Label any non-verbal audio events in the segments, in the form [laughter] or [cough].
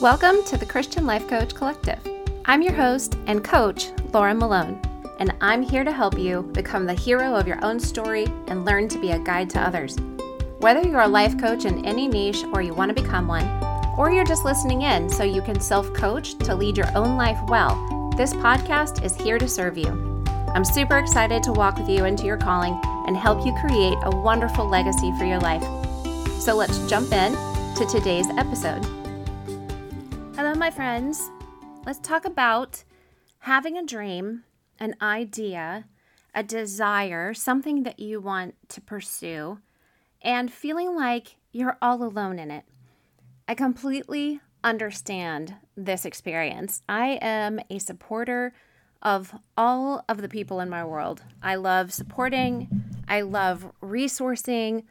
Welcome to the Christian Life Coach Collective. I'm your host and coach, Laura Malone, and I'm here to help you become the hero of your own story and learn to be a guide to others. Whether you're a life coach in any niche or you want to become one, or you're just listening in so you can self coach to lead your own life well, this podcast is here to serve you. I'm super excited to walk with you into your calling and help you create a wonderful legacy for your life. So let's jump in to today's episode. Hello, my friends. Let's talk about having a dream, an idea, a desire, something that you want to pursue, and feeling like you're all alone in it. I completely understand this experience. I am a supporter of all of the people in my world. I love supporting, I love resourcing,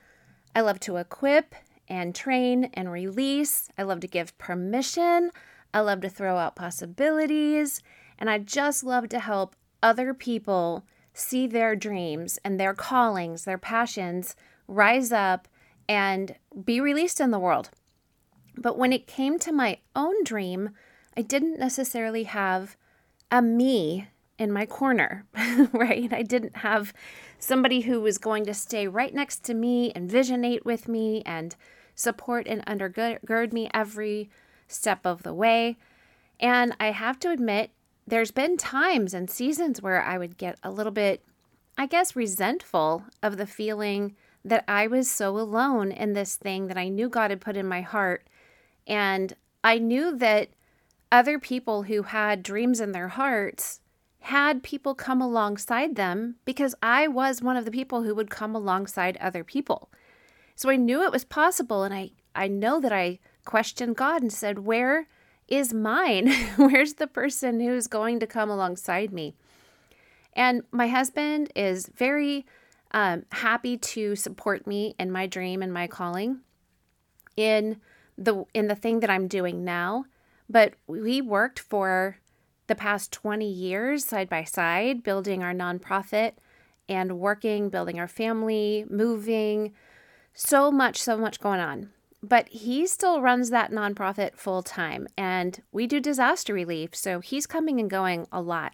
I love to equip and train and release. I love to give permission. I love to throw out possibilities. And I just love to help other people see their dreams and their callings, their passions rise up and be released in the world. But when it came to my own dream, I didn't necessarily have a me in my corner, [laughs] right? I didn't have somebody who was going to stay right next to me and visionate with me and support and undergird me every step of the way. And I have to admit, there's been times and seasons where I would get a little bit, I guess, resentful of the feeling that I was so alone in this thing that I knew God had put in my heart. And I knew that other people who had dreams in their hearts had people come alongside them because I was one of the people who would come alongside other people. So I knew it was possible and I I know that I questioned God and said, "Where is mine? [laughs] Where's the person who's going to come alongside me?" And my husband is very um, happy to support me in my dream and my calling in the in the thing that I'm doing now. But we worked for the past 20 years side by side, building our nonprofit and working, building our family, moving, so much, so much going on. But he still runs that nonprofit full time, and we do disaster relief. So he's coming and going a lot.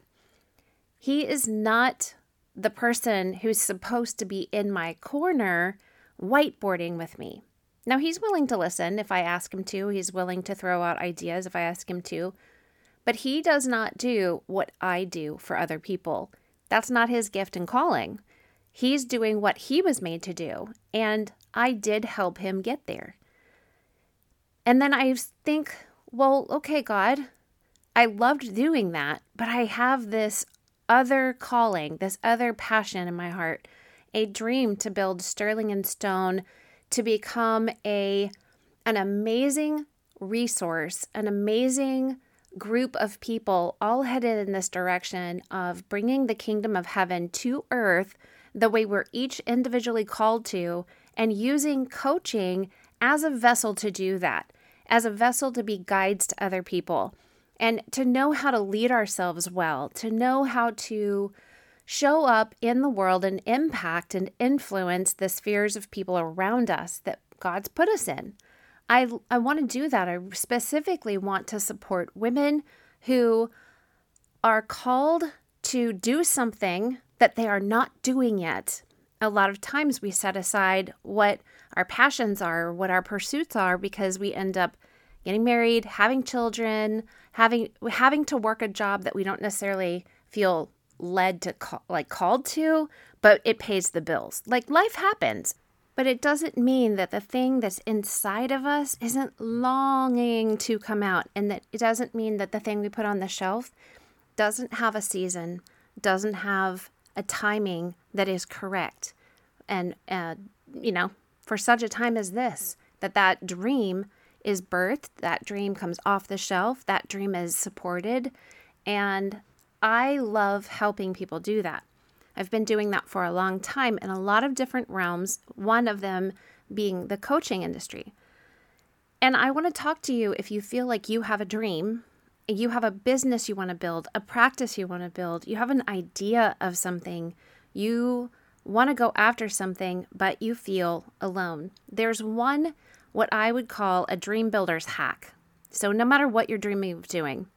He is not the person who's supposed to be in my corner whiteboarding with me. Now, he's willing to listen if I ask him to, he's willing to throw out ideas if I ask him to. But he does not do what I do for other people. That's not his gift and calling. He's doing what he was made to do, and I did help him get there. And then I think, well, okay, God, I loved doing that, but I have this other calling, this other passion in my heart, a dream to build Sterling and Stone to become a an amazing resource, an amazing group of people all headed in this direction of bringing the kingdom of heaven to earth the way we're each individually called to, and using coaching as a vessel to do that, as a vessel to be guides to other people, and to know how to lead ourselves well, to know how to show up in the world and impact and influence the spheres of people around us that God's put us in. I, I want to do that. I specifically want to support women who are called to do something that they are not doing yet. A lot of times we set aside what our passions are, what our pursuits are, because we end up getting married, having children, having having to work a job that we don't necessarily feel led to call, like called to, but it pays the bills. Like life happens. But it doesn't mean that the thing that's inside of us isn't longing to come out. And that it doesn't mean that the thing we put on the shelf doesn't have a season, doesn't have a timing that is correct. And, uh, you know, for such a time as this, that that dream is birthed, that dream comes off the shelf, that dream is supported. And I love helping people do that. I've been doing that for a long time in a lot of different realms, one of them being the coaching industry. And I want to talk to you if you feel like you have a dream, you have a business you want to build, a practice you want to build, you have an idea of something, you want to go after something, but you feel alone. There's one, what I would call a dream builder's hack. So, no matter what you're dreaming of doing,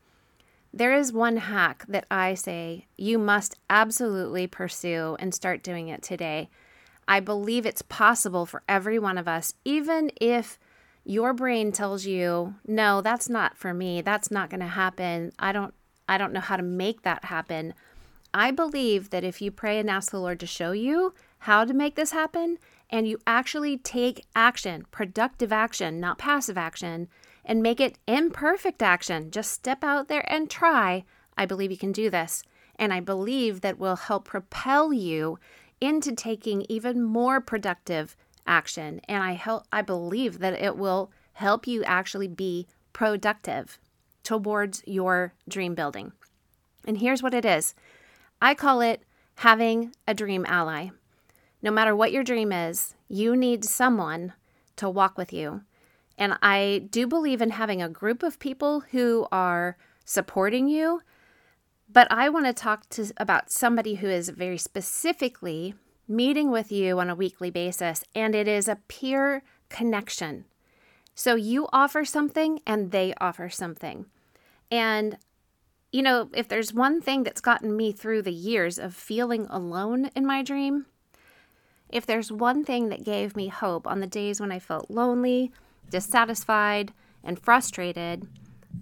there is one hack that I say you must absolutely pursue and start doing it today. I believe it's possible for every one of us, even if your brain tells you, "No, that's not for me. That's not going to happen. I don't I don't know how to make that happen." I believe that if you pray and ask the Lord to show you how to make this happen and you actually take action, productive action, not passive action, and make it imperfect action, just step out there and try, I believe you can do this. And I believe that will help propel you into taking even more productive action. And I help I believe that it will help you actually be productive towards your dream building. And here's what it is. I call it having a dream ally. No matter what your dream is, you need someone to walk with you. And I do believe in having a group of people who are supporting you. But I want to talk to about somebody who is very specifically meeting with you on a weekly basis and it is a peer connection. So you offer something and they offer something. And you know, if there's one thing that's gotten me through the years of feeling alone in my dream, if there's one thing that gave me hope on the days when I felt lonely, dissatisfied, and frustrated,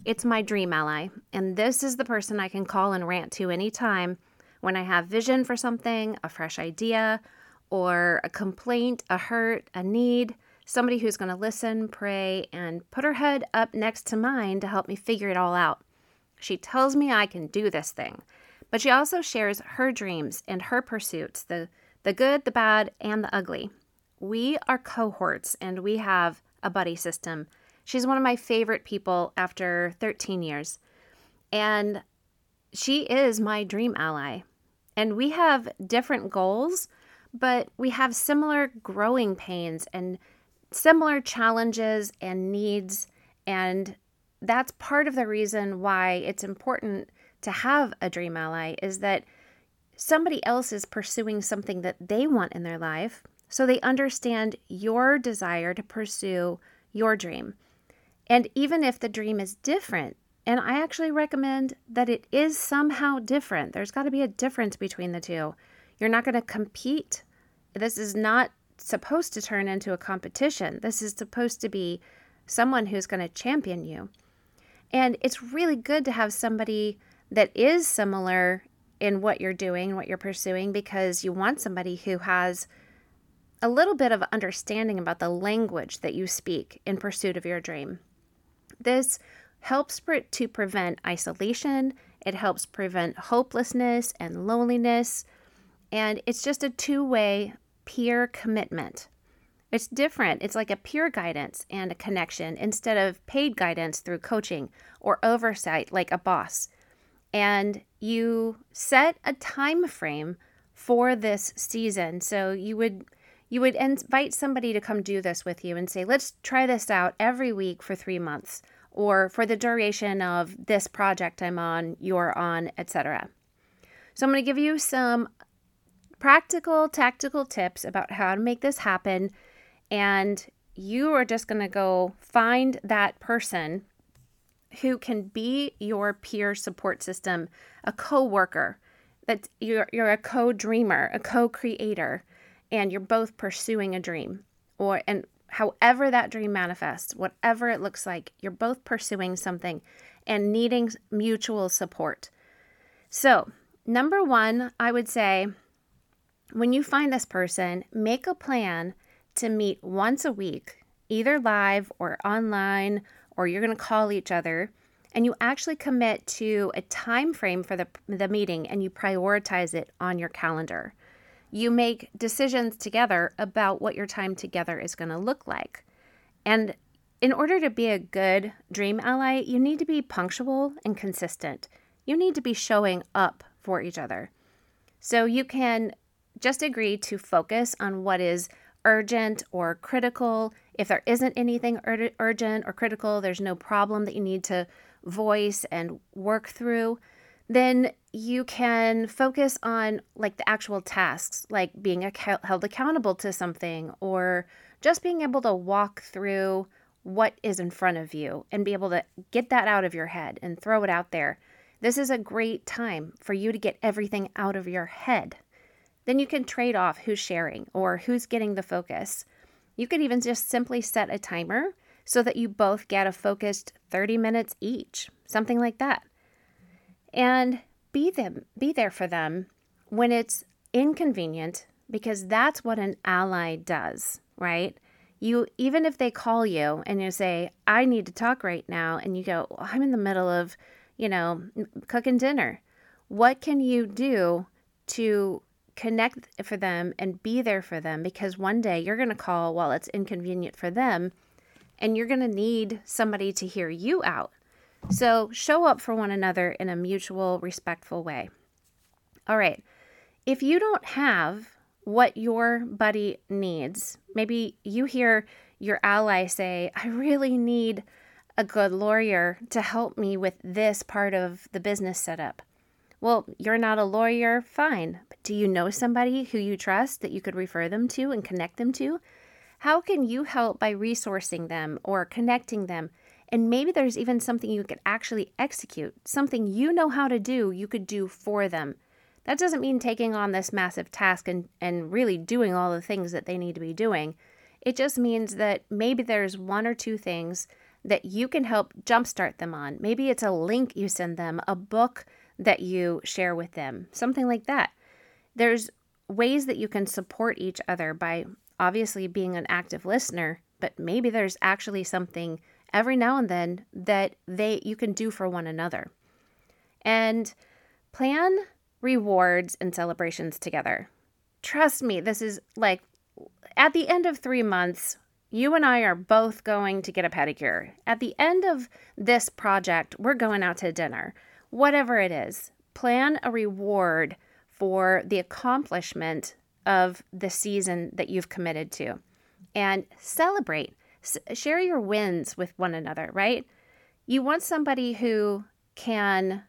it's my dream ally. And this is the person I can call and rant to anytime when I have vision for something, a fresh idea, or a complaint, a hurt, a need, somebody who's going to listen, pray, and put her head up next to mine to help me figure it all out. She tells me I can do this thing, but she also shares her dreams and her pursuits the, the good, the bad, and the ugly. We are cohorts and we have a buddy system. She's one of my favorite people after 13 years. And she is my dream ally. And we have different goals, but we have similar growing pains and similar challenges and needs. And that's part of the reason why it's important to have a dream ally is that somebody else is pursuing something that they want in their life so they understand your desire to pursue your dream. And even if the dream is different and i actually recommend that it is somehow different there's got to be a difference between the two. You're not going to compete. This is not supposed to turn into a competition. This is supposed to be someone who's going to champion you. And it's really good to have somebody that is similar in what you're doing, what you're pursuing, because you want somebody who has a little bit of understanding about the language that you speak in pursuit of your dream. This helps to prevent isolation, it helps prevent hopelessness and loneliness, and it's just a two way peer commitment. It's different. It's like a peer guidance and a connection instead of paid guidance through coaching or oversight like a boss. And you set a time frame for this season. So you would you would invite somebody to come do this with you and say, "Let's try this out every week for 3 months." Or for the duration of this project I'm on, you're on, etc. So I'm going to give you some practical, tactical tips about how to make this happen and you are just going to go find that person who can be your peer support system, a co-worker, that you're, you're a co-dreamer, a co-creator, and you're both pursuing a dream. Or and however that dream manifests, whatever it looks like, you're both pursuing something and needing mutual support. So, number 1, I would say when you find this person, make a plan to meet once a week, either live or online, or you're going to call each other, and you actually commit to a time frame for the, the meeting and you prioritize it on your calendar. You make decisions together about what your time together is going to look like. And in order to be a good dream ally, you need to be punctual and consistent. You need to be showing up for each other. So you can just agree to focus on what is urgent or critical. If there isn't anything ur- urgent or critical, there's no problem that you need to voice and work through, then you can focus on like the actual tasks, like being ac- held accountable to something or just being able to walk through what is in front of you and be able to get that out of your head and throw it out there. This is a great time for you to get everything out of your head. Then you can trade off who's sharing or who's getting the focus. You could even just simply set a timer so that you both get a focused 30 minutes each, something like that. And be them be there for them when it's inconvenient because that's what an ally does, right? You even if they call you and you say, "I need to talk right now," and you go, well, "I'm in the middle of, you know, cooking dinner." What can you do to connect for them and be there for them because one day you're going to call while it's inconvenient for them and you're going to need somebody to hear you out. So show up for one another in a mutual, respectful way. All right. If you don't have what your buddy needs, maybe you hear your ally say, I really need a good lawyer to help me with this part of the business setup. Well, you're not a lawyer, fine. But do you know somebody who you trust that you could refer them to and connect them to? How can you help by resourcing them or connecting them? And maybe there's even something you could actually execute, something you know how to do, you could do for them. That doesn't mean taking on this massive task and, and really doing all the things that they need to be doing. It just means that maybe there's one or two things that you can help jumpstart them on. Maybe it's a link you send them, a book that you share with them, something like that. There's ways that you can support each other by obviously being an active listener, but maybe there's actually something every now and then that they you can do for one another. And plan rewards and celebrations together. Trust me, this is like at the end of 3 months, you and I are both going to get a pedicure. At the end of this project, we're going out to dinner whatever it is, plan a reward for the accomplishment of the season that you've committed to and celebrate. Share your wins with one another, right? You want somebody who can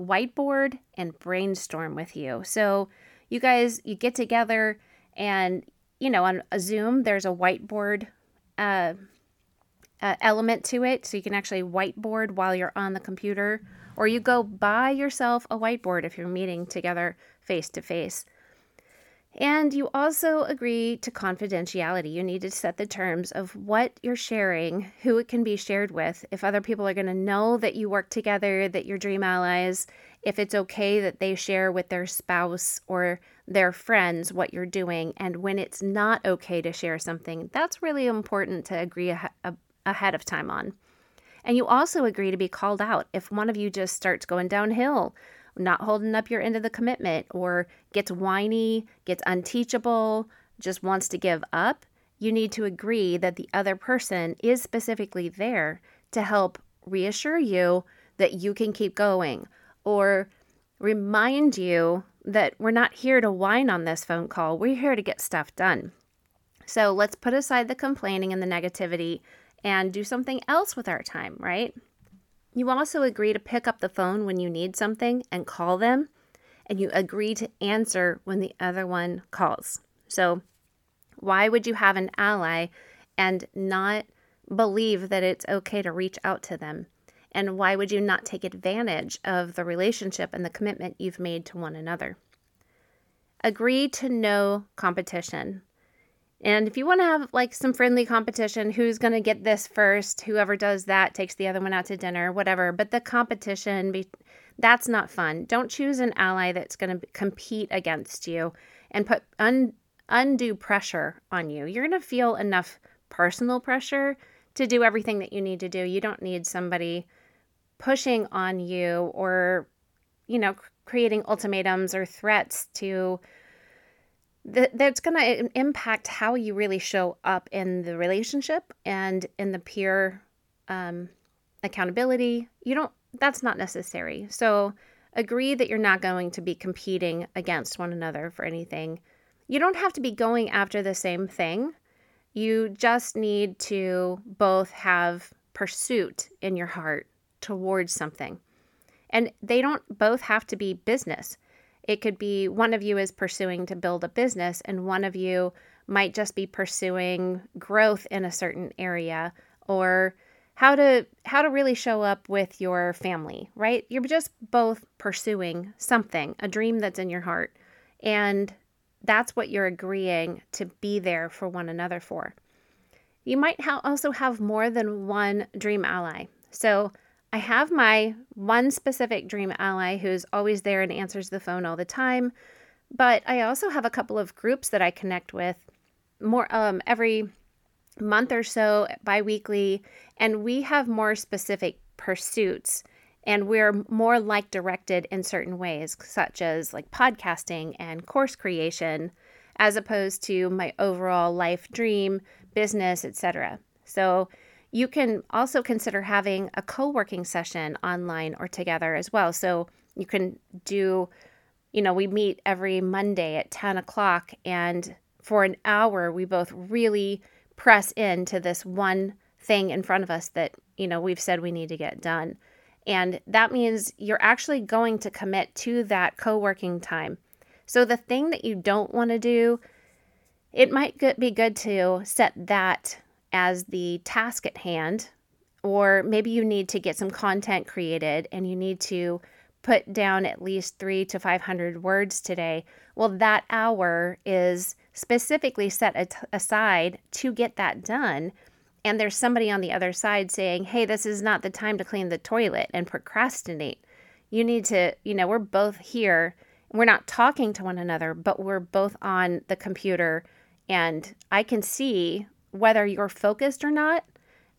whiteboard and brainstorm with you. So you guys, you get together and, you know, on a Zoom, there's a whiteboard uh, uh, element to it. So you can actually whiteboard while you're on the computer or you go buy yourself a whiteboard if you're meeting together face to face. And you also agree to confidentiality. You need to set the terms of what you're sharing, who it can be shared with, if other people are going to know that you work together, that you're dream allies, if it's okay that they share with their spouse or their friends what you're doing, and when it's not okay to share something. That's really important to agree ahead of time on. And you also agree to be called out if one of you just starts going downhill, not holding up your end of the commitment, or gets whiny, gets unteachable, just wants to give up. You need to agree that the other person is specifically there to help reassure you that you can keep going or remind you that we're not here to whine on this phone call. We're here to get stuff done. So let's put aside the complaining and the negativity and do something else with our time, right? You also agree to pick up the phone when you need something and call them, and you agree to answer when the other one calls. So, why would you have an ally and not believe that it's okay to reach out to them? And why would you not take advantage of the relationship and the commitment you've made to one another? Agree to no competition. And if you want to have like some friendly competition, who's going to get this first, whoever does that takes the other one out to dinner, whatever. But the competition, be, that's not fun. Don't choose an ally that's going to compete against you and put un, undue pressure on you. You're going to feel enough personal pressure to do everything that you need to do. You don't need somebody pushing on you or, you know, creating ultimatums or threats to that that's going to impact how you really show up in the relationship and in the peer um, accountability. You don't, that's not necessary. So agree that you're not going to be competing against one another for anything. You don't have to be going after the same thing. You just need to both have pursuit in your heart towards something. And they don't both have to be business. It could be one of you is pursuing to build a business, and one of you might just be pursuing growth in a certain area or how to how to really show up with your family, right? You're just both pursuing something, a dream that's in your heart. And that's what you're agreeing to be there for one another for. You might ha- also have more than one dream ally. So, I have my one specific dream ally who's always there and answers the phone all the time, but I also have a couple of groups that I connect with more um, every month or so, biweekly, and we have more specific pursuits and we're more like directed in certain ways, such as like podcasting and course creation, as opposed to my overall life dream, business, etc. So you can also consider having a co working session online or together as well. So you can do, you know, we meet every Monday at 10 o'clock, and for an hour, we both really press into this one thing in front of us that, you know, we've said we need to get done. And that means you're actually going to commit to that co working time. So the thing that you don't want to do, it might be good to set that as the task at hand, or maybe you need to get some content created and you need to put down at least three to 500 words today. Well, that hour is specifically set aside to get that done. And there's somebody on the other side saying, hey, this is not the time to clean the toilet and procrastinate. You need to, you know, we're both here. We're not talking to one another, but we're both on the computer. And I can see whether you're focused or not.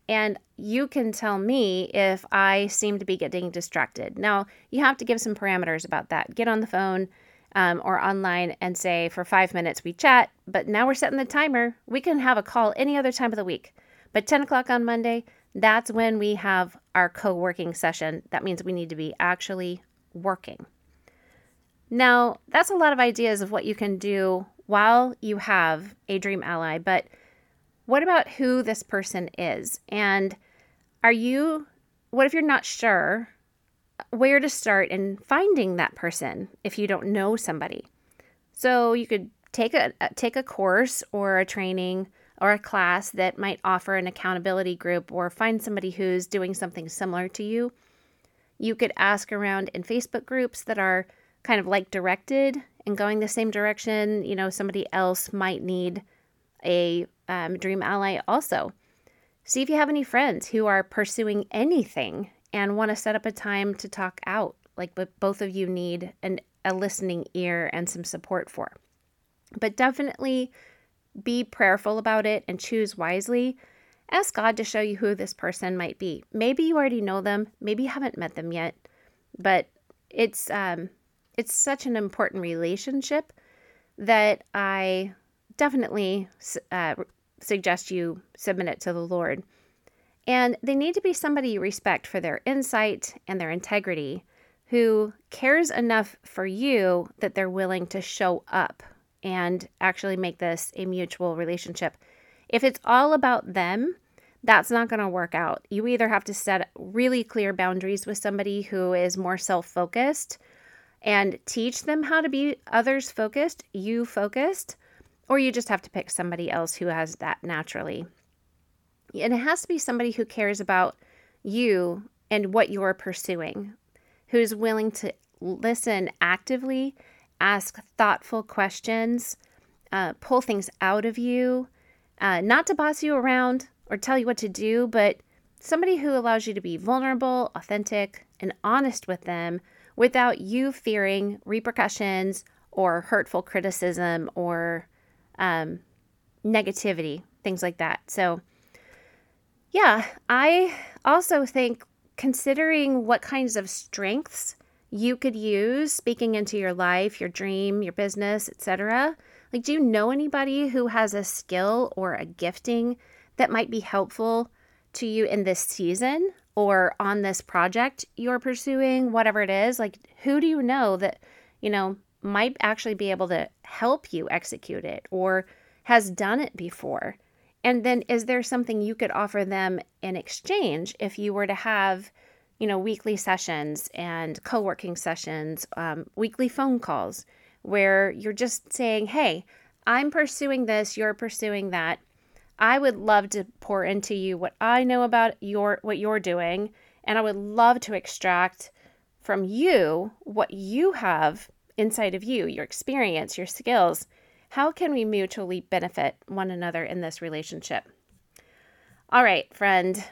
And you can tell me if I seem to be getting distracted. Now, you have to give some parameters about that. Get on the phone um, or online and say, for five minutes we chat, but now we're setting the timer. We can have a call any other time of the week. But 10 o'clock on Monday, that's when we have our co working session. That means we need to be actually working. Now, that's a lot of ideas of what you can do while you have a dream ally, but what about who this person is? And are you, what if you're not sure where to start in finding that person if you don't know somebody? So you could take a take a course or a training or a class that might offer an accountability group or find somebody who's doing something similar to you. You could ask around in Facebook groups that are kind of like directed and going the same direction. You know, somebody else might need a um, Dream Ally also. See if you have any friends who are pursuing anything and want to set up a time to talk out, like but both of you need an, a listening ear and some support for. But definitely be prayerful about it and choose wisely. Ask God to show you who this person might be. Maybe you already know them, maybe you haven't met them yet, but it's um, it's such an important relationship that I definitely uh, suggest you submit it to the Lord. And they need to be somebody you respect for their insight and their integrity, who cares enough for you that they're willing to show up and actually make this a mutual relationship. If it's all about them, that's not going to work out. You either have to set really clear boundaries with somebody who is more self focused and teach them how to be others focused, you focused, or you just have to pick somebody else who has that naturally. And it has to be somebody who cares about you and what you're pursuing, who's willing to listen actively, ask thoughtful questions, uh, pull things out of you, uh, not to boss you around or tell you what to do, but somebody who allows you to be vulnerable, authentic, and honest with them without you fearing repercussions or hurtful criticism or um, negativity, things like that. So, yeah, I also think considering what kinds of strengths you could use speaking into your life, your dream, your business, etc. Like, do you know anybody who has a skill or a gifting that might be helpful to you in this season or on this project you're pursuing, whatever it is? Like, who do you know that, you know, might actually be able to help you execute it or has done it before? And then is there something you could offer them in exchange if you were to have, you know, weekly sessions and co working sessions, um, weekly phone calls where you're just saying, hey, I'm pursuing this, you're pursuing that. I would love to pour into you what I know about your what you're doing, and I would love to extract from you what you have inside of you, your experience, your skills. How can we mutually benefit one another in this relationship? All right, friend.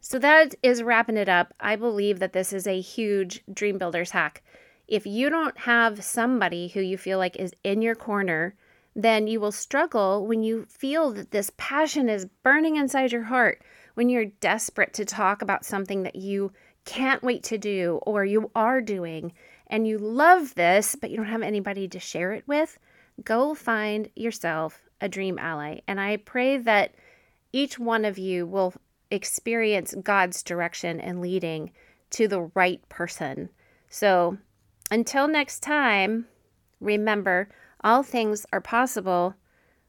So that is wrapping it up. I believe that this is a huge dream builder's hack. If you don't have somebody who you feel like is in your corner, then you will struggle when you feel that this passion is burning inside your heart, when you're desperate to talk about something that you can't wait to do or you are doing, and you love this, but you don't have anybody to share it with. Go find yourself a dream ally. And I pray that each one of you will experience God's direction and leading to the right person. So until next time, remember all things are possible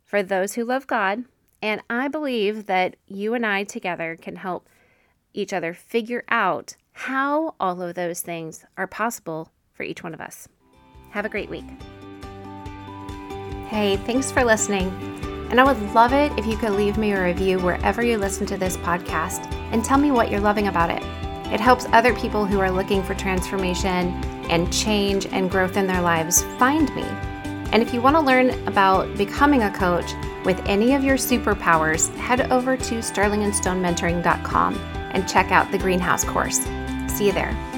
for those who love God. And I believe that you and I together can help each other figure out how all of those things are possible for each one of us. Have a great week. Hey, thanks for listening. And I would love it if you could leave me a review wherever you listen to this podcast and tell me what you're loving about it. It helps other people who are looking for transformation and change and growth in their lives find me and if you want to learn about becoming a coach with any of your superpowers, head over to sterlingandstonementoring.com and check out the Greenhouse course. See you there.